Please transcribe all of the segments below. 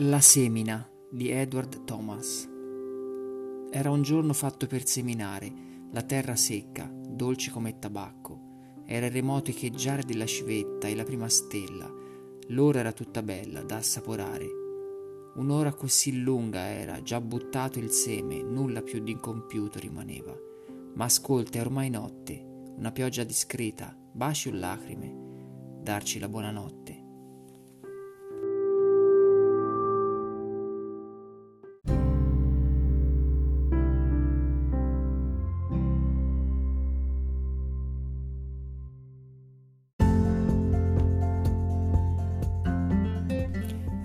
La semina di Edward Thomas. Era un giorno fatto per seminare, la terra secca, dolce come tabacco. Era il remoto echeggiare della civetta e la prima stella. L'ora era tutta bella, da assaporare. Un'ora così lunga era, già buttato il seme, nulla più d'incompiuto rimaneva. Ma ascolta, è ormai notte, una pioggia discreta, baci o lacrime, darci la buonanotte.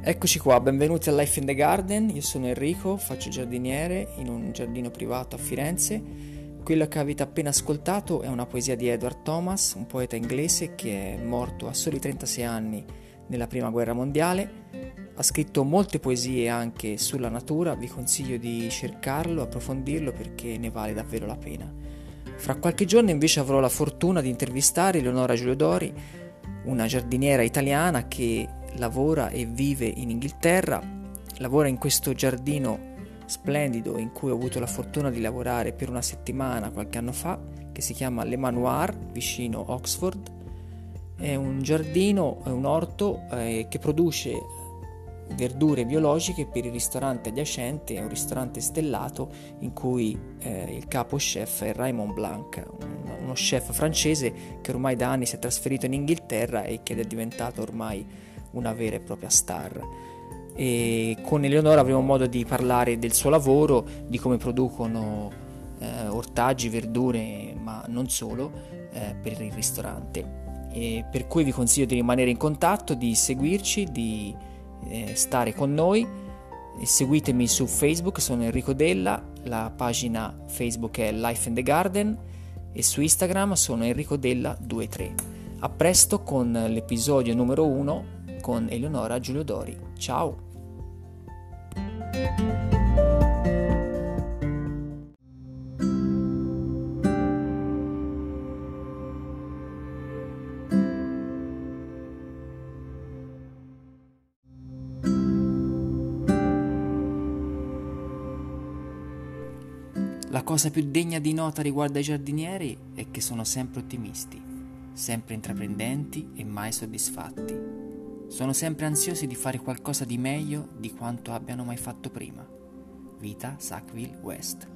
Eccoci qua, benvenuti a Life in the Garden, io sono Enrico, faccio giardiniere in un giardino privato a Firenze. Quello che avete appena ascoltato è una poesia di Edward Thomas, un poeta inglese che è morto a soli 36 anni nella Prima Guerra Mondiale. Ha scritto molte poesie anche sulla natura, vi consiglio di cercarlo, approfondirlo perché ne vale davvero la pena. Fra qualche giorno invece avrò la fortuna di intervistare Eleonora Giuliodori, una giardiniera italiana che lavora e vive in Inghilterra, lavora in questo giardino splendido in cui ho avuto la fortuna di lavorare per una settimana qualche anno fa, che si chiama Le Manoir, vicino Oxford. È un giardino, è un orto eh, che produce verdure biologiche per il ristorante adiacente, è un ristorante stellato in cui eh, il capo chef è Raymond Blanc, un, uno chef francese che ormai da anni si è trasferito in Inghilterra e che è diventato ormai una vera e propria star. E con Eleonora avremo modo di parlare del suo lavoro, di come producono eh, ortaggi, verdure, ma non solo, eh, per il ristorante. E per cui vi consiglio di rimanere in contatto, di seguirci, di eh, stare con noi. E seguitemi su Facebook, sono Enrico Della, la pagina Facebook è Life in the Garden e su Instagram sono Enrico Della23. A presto con l'episodio numero 1 con Eleonora Giuliodori. Ciao! La cosa più degna di nota riguardo ai giardinieri è che sono sempre ottimisti, sempre intraprendenti e mai soddisfatti. Sono sempre ansiosi di fare qualcosa di meglio di quanto abbiano mai fatto prima. Vita Sackville West